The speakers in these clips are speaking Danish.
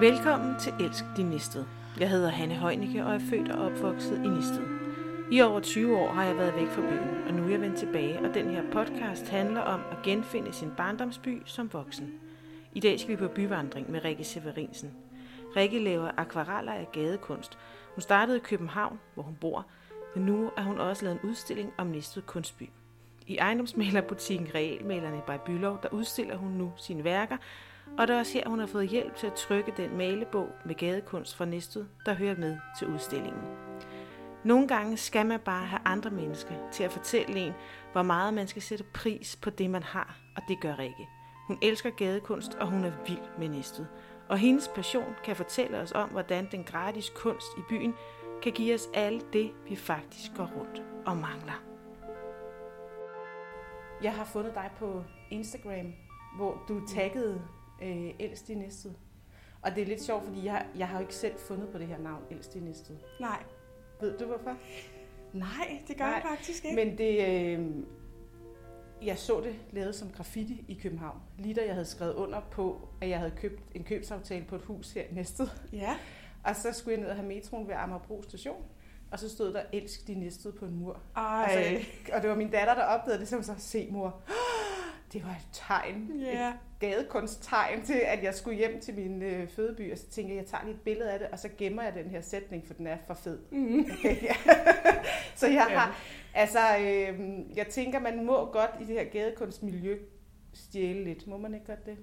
Velkommen til Elsk din Næstved. Jeg hedder Hanne Højnicke og er født og opvokset i Næstved. I over 20 år har jeg været væk fra byen, og nu er jeg vendt tilbage, og den her podcast handler om at genfinde sin barndomsby som voksen. I dag skal vi på byvandring med Rikke Severinsen. Rikke laver akvareller af gadekunst. Hun startede i København, hvor hun bor, men nu er hun også lavet en udstilling om Næstved Kunstby. I ejendomsmalerbutikken Realmalerne by Bylov, der udstiller hun nu sine værker, og det er også her, hun har fået hjælp til at trykke den malebog med gadekunst fra Næstud, der hører med til udstillingen. Nogle gange skal man bare have andre mennesker til at fortælle en, hvor meget man skal sætte pris på det, man har, og det gør Rikke. Hun elsker gadekunst, og hun er vild med Næstud. Og hendes passion kan fortælle os om, hvordan den gratis kunst i byen kan give os alt det, vi faktisk går rundt og mangler. Jeg har fundet dig på Instagram, hvor du taggede øh, Elst i Næstved. Og det er lidt sjovt, fordi jeg, jeg har jo ikke selv fundet på det her navn, Elst i Næstved. Nej. Ved du hvorfor? Nej, det gør Nej, jeg faktisk ikke. Men det, øh, jeg så det lavet som graffiti i København. Lige da jeg havde skrevet under på, at jeg havde købt en købsaftale på et hus her i Næstved. Ja. Og så skulle jeg ned og have metroen ved Amagerbro station. Og så stod der, elsk de Næstved på en mur. Ej. Og, så, og det var min datter, der opdagede det, hun så, se mor, det var et tegn, Ja. et gadekunsttegn til, at jeg skulle hjem til min øh, fødeby, og så tænkte jeg, jeg tager lige et billede af det, og så gemmer jeg den her sætning, for den er for fed. Mm. Så jeg har, altså, øh, jeg tænker, man må godt i det her gadekunstmiljø stjæle lidt. Må man ikke godt det?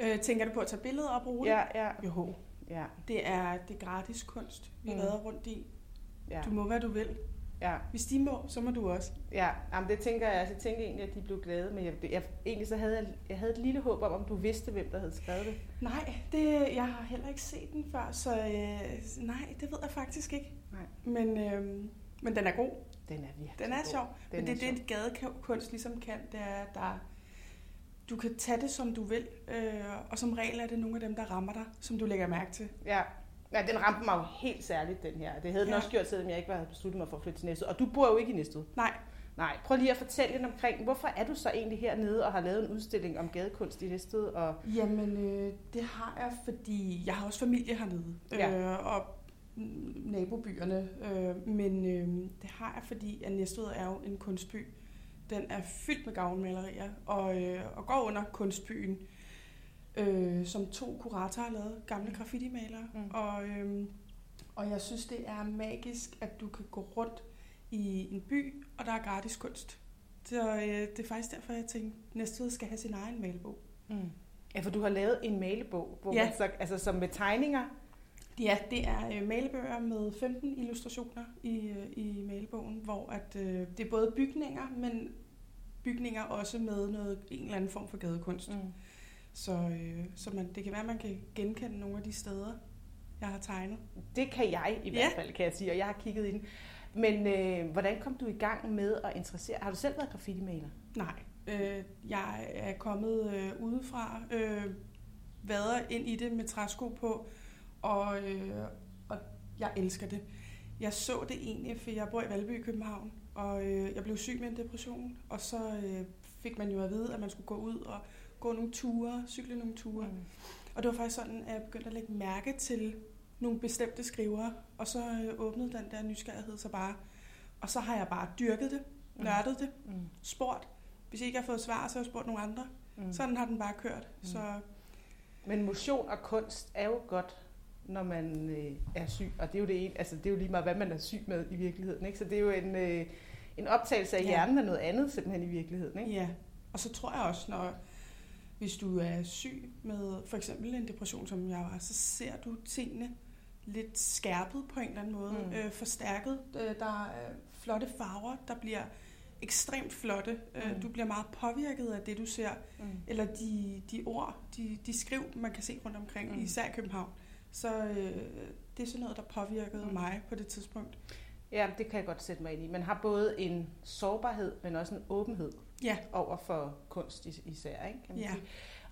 Øh, tænker du på at tage billeder og bruge det? Ja, ja, Jo. ja, Det er det er gratis kunst, vi Mm. rundt i. ja, Du må, hvad du vil. Ja. Hvis de må, så må du også. Ja, jamen det tænker jeg. Altså, jeg tænker egentlig, at de blev glade, men jeg, jeg, egentlig så havde jeg, jeg havde et lille håb om, om du vidste, hvem der havde skrevet det. Nej, det, jeg har heller ikke set den før, så øh, nej, det ved jeg faktisk ikke. Nej. Men, øh, men den er god. Den er virkelig Den er god. sjov. Den men det er er det, gadekunst ligesom kan, det er, at der, du kan tage det, som du vil, øh, og som regel er det nogle af dem, der rammer dig, som du lægger mærke til. Ja. Ja, den ramte mig jo helt særligt, den her. Det havde den Ja. også gjort, selvom jeg ikke havde besluttet mig for at flytte til Næstved. Og du bor jo ikke i Næstved. Nej, Nej, prøv lige at fortælle lidt omkring, hvorfor er du så egentlig hernede og har lavet en udstilling om gadekunst i Næstved? Og... Jamen, øh, det har jeg, fordi jeg har også familie hernede, Ja. øh, og nabobyerne. Øh, men øh, det har jeg, fordi at Næstved er jo en kunstby. Den er fyldt med gavnmalerier, og, øh, og går under kunstbyen, øh, som to kuratorer har lavet, gamle graffiti-malere. Mm. Mm. Og, øh, og jeg synes, det er magisk, at du kan gå rundt i en by, og der er gratis kunst. Så øh, det er faktisk derfor, jeg tænkte, at Næstved skal have sin egen malebog. Mm. Ja, for du har lavet en malebog, hvor Ja. man så, altså som med tegninger. Ja, det er øh, malebøger med 15 illustrationer i, øh, i malebogen, hvor at, øh, det er både bygninger, men bygninger også med noget, en eller anden form for gadekunst. Mm. Så, øh, så man, det kan være, at man kan genkende nogle af de steder, jeg har tegnet. Det kan jeg i hvert fald, kan jeg sige, og jeg har kigget i den. Men øh, hvordan kom du i gang med at interessere? Har du selv været graffiti-maler? Nej, øh, jeg er kommet øh, udefra, øh, vader ind i det med træsko på, og, øh, og jeg elsker det. Jeg så det egentlig, for jeg bor i Valby i København, og øh, jeg blev syg med en depression, og så øh, fik man jo at vide, at man skulle gå ud og gå nogle ture, cykle nogle ture. Mm. Og det var faktisk sådan, at jeg begyndte at lægge mærke til nogle bestemte skrivere, og så øh, åbnede den der nysgerrighed så bare. Og så har jeg bare dyrket det, Mm. nørdet det, Mm. spurgt. Hvis jeg ikke har fået svar, så har jeg spurgt nogle andre. Mm. Sådan har den bare kørt. Mm. Så Men motion og kunst er jo godt, når man øh, er syg. Og det er jo det ene, altså det er jo lige meget, hvad man er syg med i virkeligheden. Ikke? Så det er jo en, øh, en optagelse af Ja. hjernen af noget andet simpelthen i virkeligheden. Ikke? ja. Og så tror jeg også, når hvis du er syg med for eksempel en depression, som jeg var, så ser du tingene lidt skærpet på en eller anden måde. Mm. Øh, forstærket. Øh, der er flotte farver, der bliver ekstremt flotte. Øh, Mm. Du bliver meget påvirket af det, du ser. Mm. Eller de, de ord, de, de skriv, man kan se rundt omkring, Mm. især i København. Så øh, det er sådan noget, der påvirkede mm. mig på det tidspunkt. Ja, det kan jeg godt sætte mig ind i. Man har både en sårbarhed, men også en åbenhed Ja. over for kunst is- især. Ikke? Kan man Ja. sige.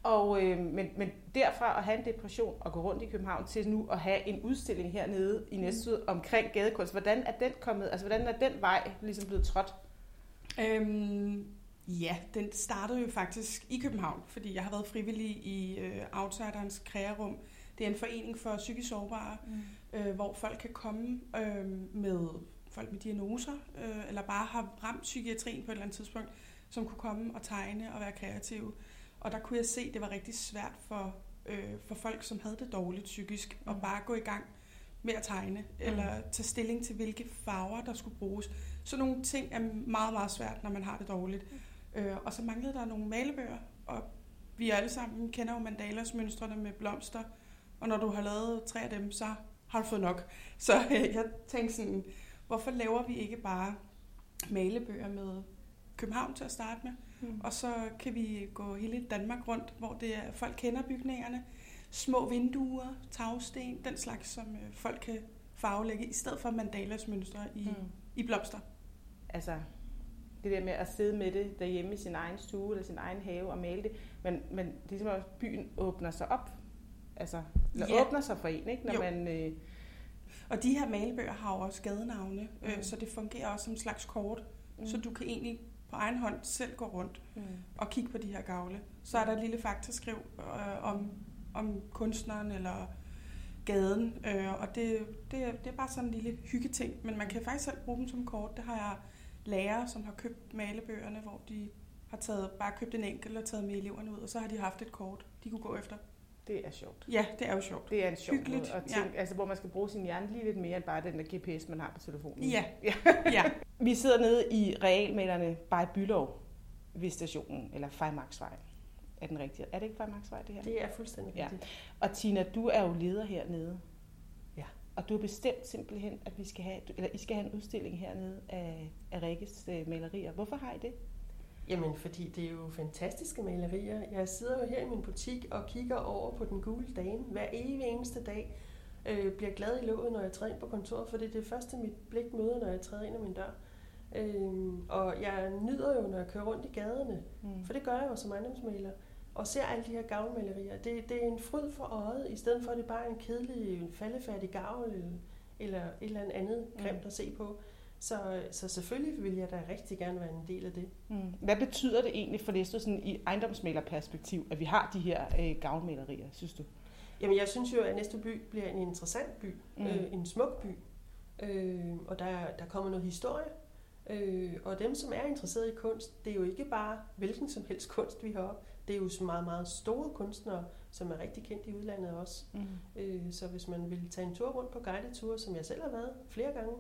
Og, øh, men, men derfra at have en depression og gå rundt i København til nu at have en udstilling hernede i Næstved mm. omkring gadekunst, hvordan er den kommet, altså hvordan er den vej ligesom blevet trådt? Øhm, Ja, den startede jo faktisk i København, fordi jeg har været frivillig i øh, Outsiderens krearum. Det det er en forening for psykisk sårbare, mm. Øh, hvor folk kan komme øh, med folk med diagnoser, øh, eller bare har ramt psykiatrien på et eller andet tidspunkt, som kunne komme og tegne og være kreative. Og der kunne jeg se, at det var rigtig svært for, øh, for folk, som havde det dårligt psykisk, mm. at bare gå i gang med at tegne, mm. eller tage stilling til, hvilke farver, der skulle bruges. Så nogle ting er meget, meget svært, når man har det dårligt. Mm. Øh, og så manglede der nogle malebøger, og vi alle sammen kender jo mandalas mønstrene med blomster, og når du har lavet tre af dem, så har du fået nok. Så øh, jeg tænkte sådan, hvorfor laver vi ikke bare malebøger med København til at starte med, mm. og så kan vi gå hele Danmark rundt, hvor det er, folk kender bygningerne, små vinduer, tagsten, den slags, som øh, folk kan farvelægge, i stedet for mandalas mønstre i, mm. i blomster. Altså, det der med at sidde med det derhjemme i sin egen stue eller sin egen have og male det, men, men det er ligesom at byen åbner sig op, altså, eller ja. åbner sig for en, ikke? Når jo. man... Øh... Og de her malebøger har jo også gadenavne, øh, mm. øh, så det fungerer også som en slags kort, mm. så du kan egentlig på egen hånd selv gå rundt mm. og kigge på de her gavle. Så er der et lille faktaskriv øh, om, om kunstneren eller gaden, øh, og det, det, det er bare sådan en lille hyggeting, men man kan faktisk selv bruge dem som kort. Det har jeg lærere, som har købt malebøgerne, hvor de har taget, bare købt en enkelt og taget med eleverne ud, og så har de haft et kort, de kunne gå efter. Det er sjovt. Ja, det er jo sjovt. Det er en sjov Hyggeligt. måde at tænke, ja. altså, hvor man skal bruge sin hjerne lige lidt mere end bare den der GPS, man har på telefonen. Ja. ja. ja. Vi sidder nede i realmalerne by Bylov ved stationen, eller Fejmarksvej. Er den rigtige? Er det ikke Fejmarksvej, det her? Det er fuldstændig ja. rigtigt. Og Tina, du er jo leder hernede. Ja. Og du har bestemt simpelthen, at vi skal have, eller I skal have en udstilling hernede af, af Rikkes øh, malerier. Hvorfor har I det? Jamen, fordi det er jo fantastiske malerier. Jeg sidder jo her i min butik og kigger over på den gule dame hver evig eneste dag. Øh, bliver glad i låget, når jeg træder ind på kontoret, for det er det første, mit blik møder, når jeg træder ind ad min dør. Øh, og jeg nyder jo, når jeg kører rundt i gaderne, mm. for det gør jeg jo som ejendomsmaler, og ser alle de her gavlmalerier. Det, det er en fryd for øjet, i stedet for at det bare er en kedelig, faldefærdig gavl, eller, eller et eller andet grimt mm. at se på. Så, så selvfølgelig vil jeg da rigtig gerne være en del af det. Mm. Hvad betyder det egentlig for sådan i ejendomsmalerperspektiv, at vi har de her øh, gavnmalerier, synes du? Jamen jeg synes jo, at næste by bliver en interessant by, mm. øh, en smuk by, øh, og der, der kommer noget historie. Øh, og dem, som er interesseret i kunst, det er jo ikke bare hvilken som helst kunst, vi har Det er jo så meget, meget store kunstnere, som er rigtig kendt i udlandet også. Mm. Øh, så hvis man vil tage en tur rundt på guideture, som jeg selv har været flere gange,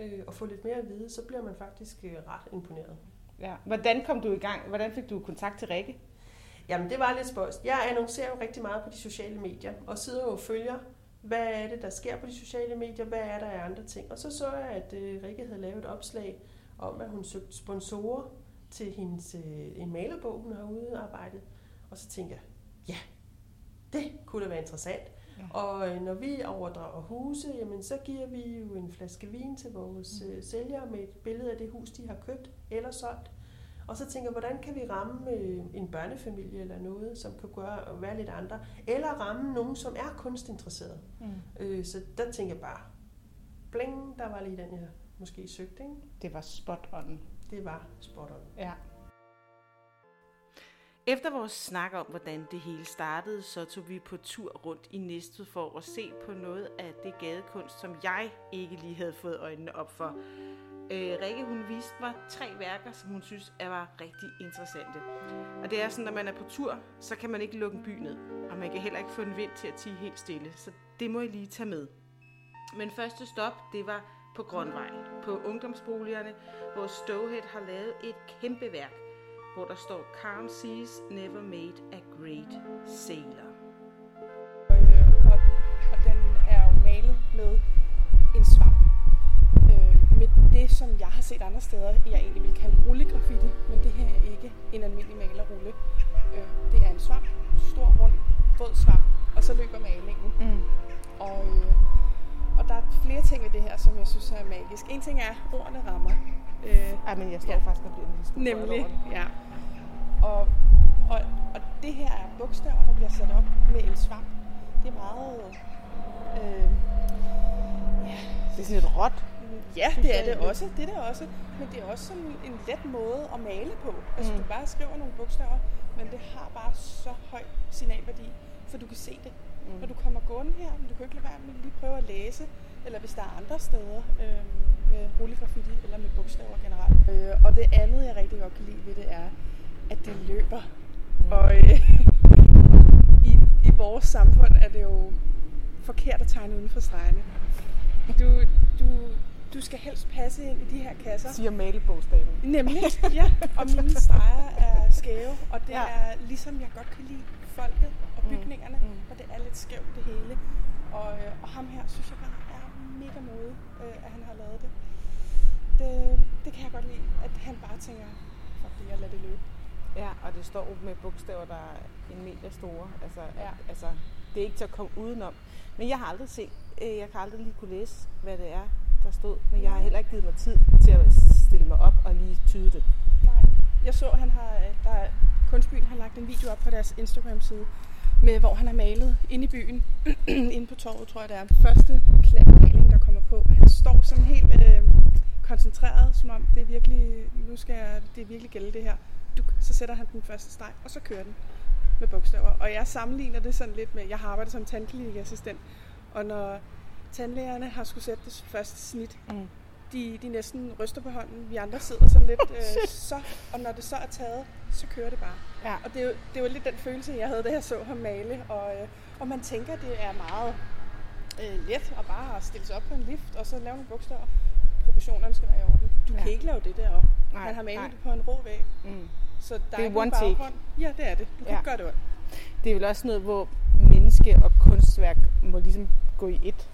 øh, og få lidt mere at vide, så bliver man faktisk øh, ret imponeret. Ja. Hvordan kom du i gang? Hvordan fik du kontakt til Rikke? Jamen, det var lidt spøjst. Jeg annoncerer jo rigtig meget på de sociale medier, og sidder jo og følger, hvad er det, der sker på de sociale medier, hvad er der af andre ting. Og så så jeg, at øh, Rikke havde lavet et opslag om, at hun søgte sponsorer til hendes, øh, en malerbog, hun har udarbejdet. Og så tænkte jeg, ja, det kunne da være interessant. Og øh, når vi overdrager huse, jamen, så giver vi jo en flaske vin til vores mm. øh, sælgere med et billede af det hus, de har købt eller solgt. Og så tænker hvordan kan vi ramme øh, en børnefamilie eller noget, som kan gøre, være lidt andre, eller ramme nogen, som er kunstinteresseret. Mm. Øh, så der tænker jeg bare, bling, der var lige den, jeg måske søgte. Ikke? Det var spot on. Det var spot on. Ja. Efter vores snak om, hvordan det hele startede, så tog vi på tur rundt i Næstved for at se på noget af det gadekunst, som jeg ikke lige havde fået øjnene op for. Øh, Rikke, hun viste mig tre værker, som hun synes er var rigtig interessante. Og det er sådan, når man er på tur, så kan man ikke lukke en by ned, og man kan heller ikke få en vind til at tige helt stille, så det må I lige tage med. Men første stop, det var på Grønvej, på ungdomsboligerne, hvor Stowhead har lavet et kæmpe værk – hvor der står Calm seas never made a great sailor. Og, og, og den er jo malet med en svamp. Øh, med det, som jeg har set andre steder, jeg egentlig vil kalde rullegraffiti, men det her er ikke en almindelig malerrulle. Øh, det er en svamp, stor, rund, rød svamp, og så løber malingen. Mm. Og, øh, og der er flere ting ved det her, som jeg synes er magisk. En ting er, at ordene rammer. Øh, Ej, men jeg står ja. faktisk og bliver en lille Nemlig, ja. Og, og, og det her er bogstaver, der bliver sat op med en svamp. Det er meget... Øh, ja. Det er sådan lidt råt. Ja, det er det også. Det er det også. Men det er også sådan en let måde at male på. Altså, mm. du bare skriver nogle bogstaver, men det har bare så høj signalværdi for du kan se det. Mm. Når du kommer gående her, men du kan ikke lade være med lige prøve at læse, eller hvis der er andre steder øh, med rullegraffiti eller med bogstaver generelt. Øh, og det andet, jeg rigtig godt kan lide ved det, er, at det løber. Mm. Og øh, i, i vores samfund er det jo forkert at tegne uden for stregene. Du, du, du skal helst passe ind i de her kasser. Siger malebogstaven. Nemlig, ja. Og mine streger er skæve, og det Ja. er ligesom jeg godt kan lide folket og Mm, bygningerne, mm. mm. og det er lidt skævt det hele. Og, øh, og ham her synes jeg bare er mega modig, øh, at han har lavet det. det. Det kan jeg godt lide, at han bare tænker, fuck det, jeg lader det løbe. Ja, og det står med bogstaver, der er en meter store. Altså, ja. Ja. altså, det er ikke til at komme udenom. Men jeg har aldrig set, øh, jeg kan aldrig lige kunne læse, hvad det er, der stod. Men jeg har heller ikke givet mig tid til at stille mig op og lige tyde det. Nej. Jeg så, han har, øh, der er, Kunstbyen har lagt en video op på deres Instagram-side, med, hvor han har malet inde i byen, inde på torvet, tror jeg det er. Første klatmaling, der kommer på. Han står sådan helt øh, koncentreret, som om det er virkelig, nu skal jeg, det er virkelig gælde det her. Du, så sætter han den første streg, og så kører den med bogstaver. Og jeg sammenligner det sådan lidt med, jeg har arbejdet som tandklinikassistent, og når tandlægerne har skulle sætte det første snit, Mm de, de næsten ryster på hånden. Vi andre sidder sådan lidt øh, så, og når det så er taget, så kører det bare. Ja. Og det er, det var lidt den følelse, jeg havde, da jeg så ham male. Og, øh, og man tænker, det er meget øh, let at bare stille sig op på en lift, og så lave nogle bogstaver. Proportionerne skal være i orden. Du Ja. kan ikke lave det der op. Nej, Han har malet nej. det på en rå væg, Mm. så der er ikke nogen one take. baggrund. Ja, det er det. Du kan Ja. ikke gøre det ondt. Det er vel også noget, hvor menneske og kunstværk må ligesom gå i et.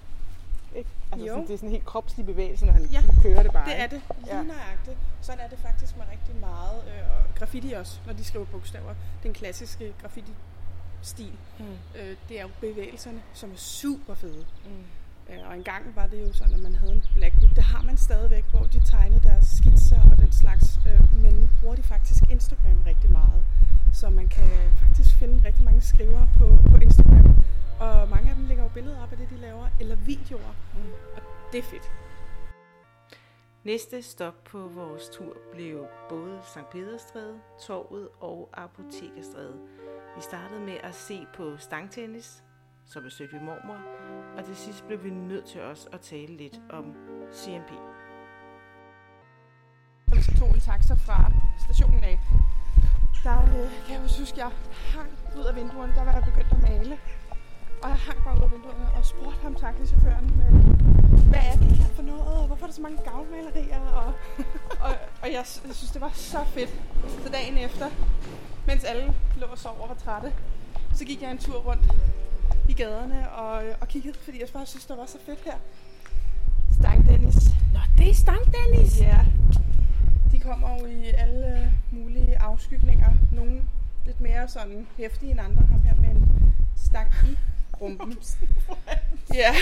Ikke? Altså Jo. sådan, det er sådan en helt kropslig bevægelse, når han Ja, kører det bare. Det er det. Lige Ja. ja. nøjagtigt. Sådan er det faktisk med rigtig meget. Øh, og graffiti også, når de skriver bogstaver. Den klassiske graffiti-stil. Mm. Øh, det er jo bevægelserne, som er super fede. Mm. Øh, og engang var det jo sådan, at man havde en black book. Det har man stadigvæk, hvor de tegnede deres skitser og den slags. Øh, men nu bruger de faktisk Instagram rigtig meget. Så man kan faktisk finde rigtig mange skrivere på, på Instagram. Og mange af dem lægger jo billeder op af det, de laver, eller videoer. Mm. Og det er fedt. Næste stop på vores tur blev både St. Pederstræde, Torvet og Apotekerstræde. Vi startede med at se på stangtennis, så besøgte vi mormor, og til sidst blev vi nødt til os at tale lidt om CMP. Vi tog en taxa fra stationen af. Der øh, kan jeg også huske, jeg hang ud af vinduerne, der var jeg begyndt at male. Og jeg hang bare ud af vinduerne og spurgte ham taxichaufføren, øh, hvad er det her for noget, og hvorfor er der så mange gavlmalerier? Og, og, og jeg, jeg synes, det var så fedt. Så dagen efter, mens alle lå og sov og var trætte, så gik jeg en tur rundt i gaderne og, og kiggede, fordi jeg bare synes, det var så fedt her. Stang Dennis. Nå, det er stangtennis! Ja, de kommer jo i alle mulige afskygninger. Nogle lidt mere sådan hæftige end andre. Ham her med en stang i rumpen. ja.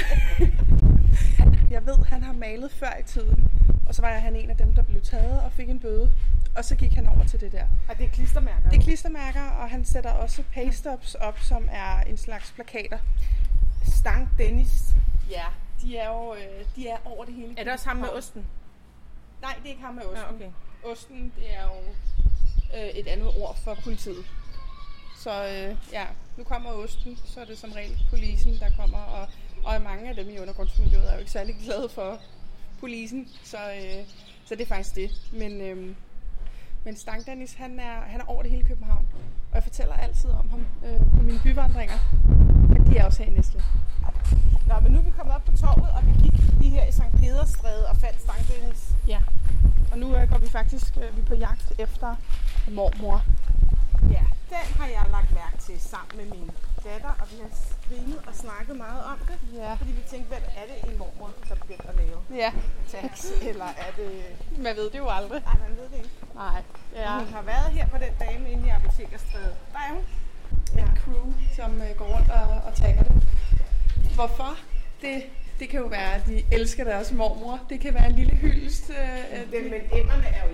Jeg ved, han har malet før i tiden. Og så var jeg han en af dem, der blev taget og fik en bøde. Og så gik han over til det der. Og det er klistermærker. Det er klistermærker, og han sætter også paystops op, som er en slags plakater. Stang Dennis. Ja, de er jo øh, de er over det hele. Er det også ham med osten? Nej, det er ikke ham med osten. Ja, okay. Osten, det er jo øh, et andet ord for politiet. Så øh, ja, nu kommer osten, så er det som regel polisen, der kommer, og, og mange af dem i undergrundsmiljøet er jo ikke særlig glade for polisen, så, øh, så det er faktisk det. Men, øh, men Stang Dennis, han er, han er over det hele København, og jeg fortæller altid om ham øh, på mine byvandringer, men de er også her i Næstved. Nå, men nu er vi kommet op på torvet, og vi gik lige her i St. Pederstræde og fandt Stang Dennis. Ja, og nu øh, går vi faktisk øh, vi på jagt efter mormor. Ja, den har jeg lagt mærke til sammen med min datter, og vi har skrinet og snakket meget om det. Ja. Fordi vi tænkte, hvad er det en mormor, der begyndte at lave? Ja, Tax, eller er det... man ved det jo aldrig. Nej, man ved det ikke. Nej, Ja. ja. Hun har været her på den dame inde i Apotekerstræde. Der er hun. En crew, som øh, går rundt og, og tagger det. Hvorfor? Det, det kan jo være, at de elsker deres mormor. Det kan være en lille hyldest. Øh, Den, men emmerne er jo. Ja.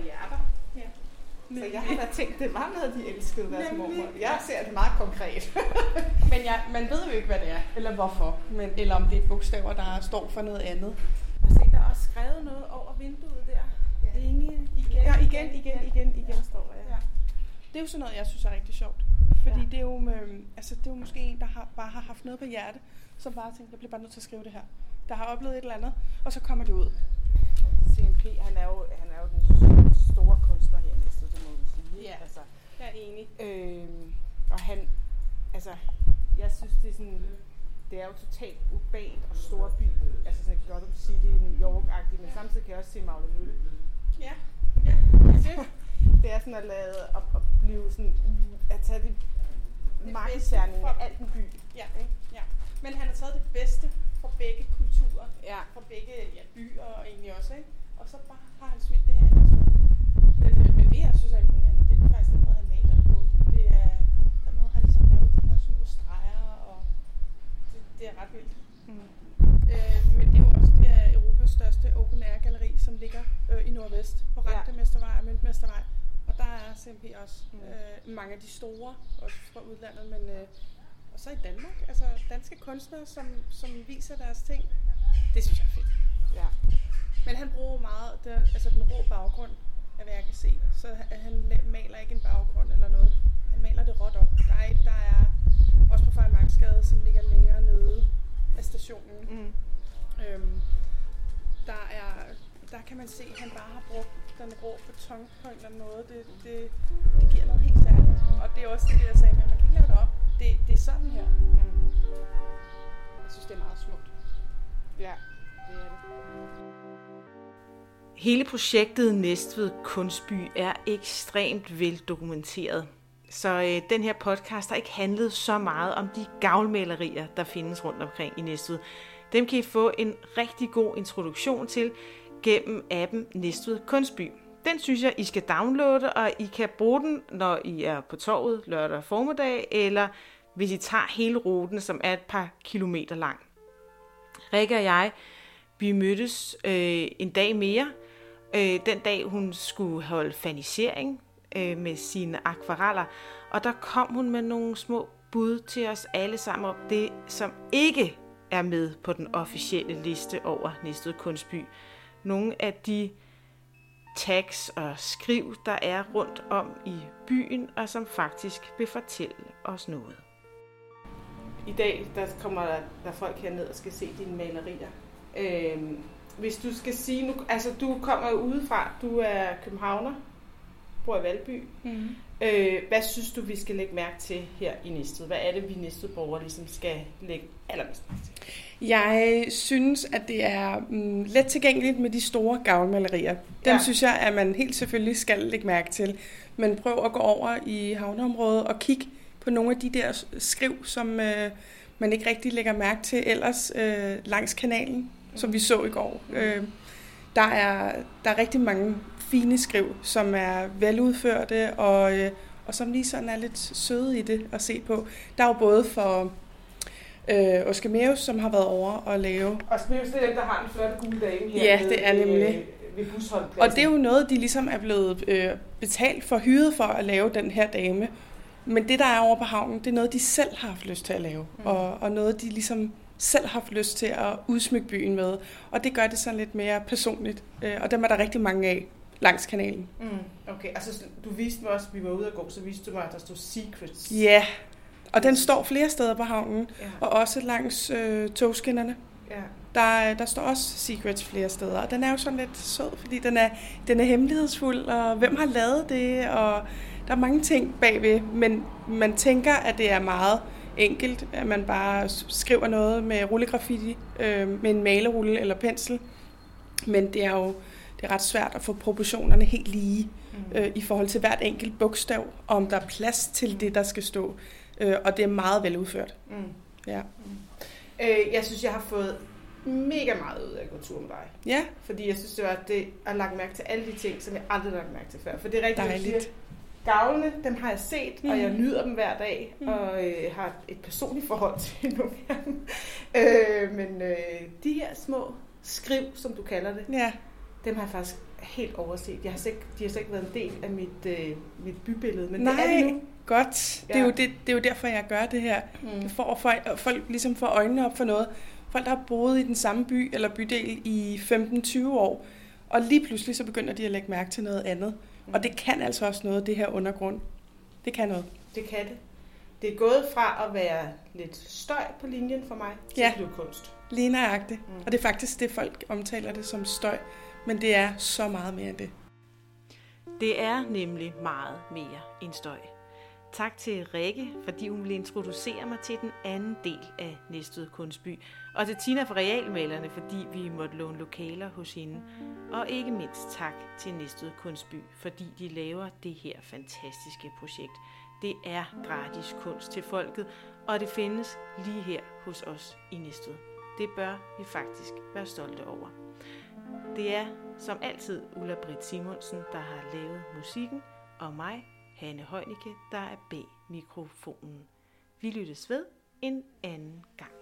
Så jeg har da tænkt, det var noget, de elskede deres Nemlig. mormor. Jeg ser det meget konkret. Men jeg, man ved jo ikke, hvad det er, eller hvorfor. Men, eller om det er bogstaver, der står for noget andet. Og se, der er også skrevet noget over vinduet der. Ringe. Igen, ja, igen, igen, igen, igen står der. Ja. Ja. Det er jo sådan noget, jeg synes er rigtig sjovt. Fordi Ja. ja. det, er jo, øh, altså, det er jo måske en, der har, bare har haft noget på hjerte, som bare tænkte, jeg bliver bare nødt til at skrive det her. Der har oplevet et eller andet, og så kommer det ud. CMP, han er jo, han er jo den store kunstner her næste, det må vi sige. Ja. Altså, Jeg er enig. øhm, og han, altså, jeg synes, det er sådan, det er jo totalt urban og stor by. Altså sådan Gotham City, New York-agtigt, men samtidig kan jeg også se Magle Mølle. Ja, ja. Det. Det er sådan at lade at, at blive sådan, at tage de markedserning af alt en by. Ja, ja. Men han har taget det bedste fra begge kulturer, Ja. fra begge ja, byer og egentlig også, ikke? Og så bare har han smidt det her Men, øh, men det, jeg synes er er faktisk den måde, han maler det på. Det er den måde, han ligesom laver de her små streger, og det, det er ret vildt. Mm. Øh, men det er jo også det er Europas største open air galleri, som ligger øh, i Nordvest på Ja. Ragtemestervej og Møntmestervej. Og der er CMP også. Mm. Øh, mange af de store, også fra udlandet, men øh, og så i Danmark, altså danske kunstnere, som, som viser deres ting. Det synes jeg er fedt. Ja. Men han bruger meget det, altså den rå baggrund, af hvad jeg kan se. Så han, maler ikke en baggrund eller noget. Han maler det råt op. Der er, et- der er også på Fejmarksgade, som ligger længere nede af stationen. Mm. Øhm, der er, der kan man se, at han bare har brugt den rå beton på en eller anden måde. Det, det, det giver noget helt særligt. Og det er også det, jeg sagde med, at man kan ikke lave det op. Det, det er sådan her. Mm. Jeg synes, det er meget smukt. Ja, det er det. Hele projektet Næstved Kunstby er ekstremt veldokumenteret. Så øh, den her podcast har ikke handlet så meget om de gavlmalerier, der findes rundt omkring i Næstved. Dem kan I få en rigtig god introduktion til gennem appen Næstved Kunstby. Den synes jeg, I skal downloade, og I kan bruge den, når I er på torvet lørdag formiddag, eller hvis I tager hele ruten, som er et par kilometer lang. Rikke og jeg, vi mødtes øh, en dag mere. Øh, den dag, hun skulle holde fanisering øh, med sine akvareller. Og der kom hun med nogle små bud til os alle sammen om det, som ikke er med på den officielle liste over Næstved Kunstby. Nogle af de tags og skriv, der er rundt om i byen, og som faktisk vil fortælle os noget. I dag der kommer der, der folk herned og skal se dine malerier. Øhm, hvis du skal sige, nu, altså du kommer jo udefra, du er københavner, bor i Valby. Mm. Øh, hvad synes du, vi skal lægge mærke til her i Næstved? Hvad er det, vi Næstved borgere ligesom skal lægge allermest mærke til? Jeg synes, at det er mm, let tilgængeligt med de store gavlmalerier. Dem Ja. synes jeg, at man helt selvfølgelig skal lægge mærke til. Men prøv at gå over i havneområdet og kigge på nogle af de der skriv, som øh, man ikke rigtig lægger mærke til ellers øh, langs kanalen, som vi så i går. Øh, der, er, der er rigtig mange fine skriv, som er veludførte og, øh, og som lige sådan er lidt søde i det at se på. Der er jo både for øh, Oscar Meus, som har været over og lave Og Smøs, det er dem, der har en flot gule dame her. Ja, det er nemlig. Øh, ved busholdpladsen. Og det er jo noget, de ligesom er blevet øh, betalt for, hyret for at lave den her dame. Men det, der er over på havnen, det er noget, de selv har haft lyst til at lave. Mm. Og, og noget, de ligesom selv har haft lyst til at udsmykke byen med. Og det gør det sådan lidt mere personligt. Øh, og dem er der rigtig mange af langs kanalen. Mm, okay, altså du viste mig også, at vi var ude at gå, så viste du mig, at der stod Secrets. Ja, og den står flere steder på havnen. Ja, Og også langs øh, togskinnerne. ja. Der, der står også Secrets flere steder, og den er jo sådan lidt sød, fordi den er, den er hemmelighedsfuld, og hvem har lavet det, og der er mange ting bagved, men man tænker, at det er meget enkelt, at man bare skriver noget med rullegraffiti, øh, med en malerulle eller pensel, men det er jo det er ret svært at få proportionerne helt lige Mm. øh, i forhold til hvert enkelt bogstav, og om der er plads til det, der skal stå, øh, og det er meget veludført. Mm. Ja. Øh, jeg synes, jeg har fået mega meget ud af at gå tur med dig. Ja, Fordi jeg synes, det var det at lagt mærke til alle de ting, som jeg aldrig har lagt mærke til før. For det er rigtigt, Dejligt. du siger, gavlene, dem har jeg set, mm. og jeg Mhm. nyder dem hver dag, mm. Og øh, har et personligt forhold til nogle af dem. Øh, men øh, de her små skriv, som du kalder det, ja. dem har jeg faktisk helt overset. Jeg har slet, ikke- de har slet ikke været en del af mit, øh, mit bybillede, men Nej. det er de nu. Godt. Det, er Ja. jo det, det er jo derfor, jeg gør det her. Mm. For at folk, folk ligesom får øjnene op for noget. Folk, der har boet i den samme by eller bydel i 15-20 år, og lige pludselig så begynder de at lægge mærke til noget andet. Og det kan altså også noget, det her undergrund. Det kan noget. Det kan det. det er gået fra at være lidt støj på linjen for mig, til Ja. at blive kunst. Lige nøjagtigt. Mm. Og det er faktisk det, folk omtaler det som støj. Men det er så meget mere end det. Det er nemlig meget mere end støj. Tak til Rikke, fordi hun ville introducere mig til den anden del af Næstved Kunstby. Og til Tina fra Realmalerne, fordi vi måtte låne lokaler hos hende. Og ikke mindst tak til Næstved Kunstby, fordi de laver det her fantastiske projekt. Det er gratis kunst til folket, og det findes lige her hos os i Næstved. Det bør vi faktisk være stolte over. Det er som altid Ulla Britt Simonsen, der har lavet musikken, og mig, Hanne Heunicke, der er bag mikrofonen. Vi lyttes ved en anden gang.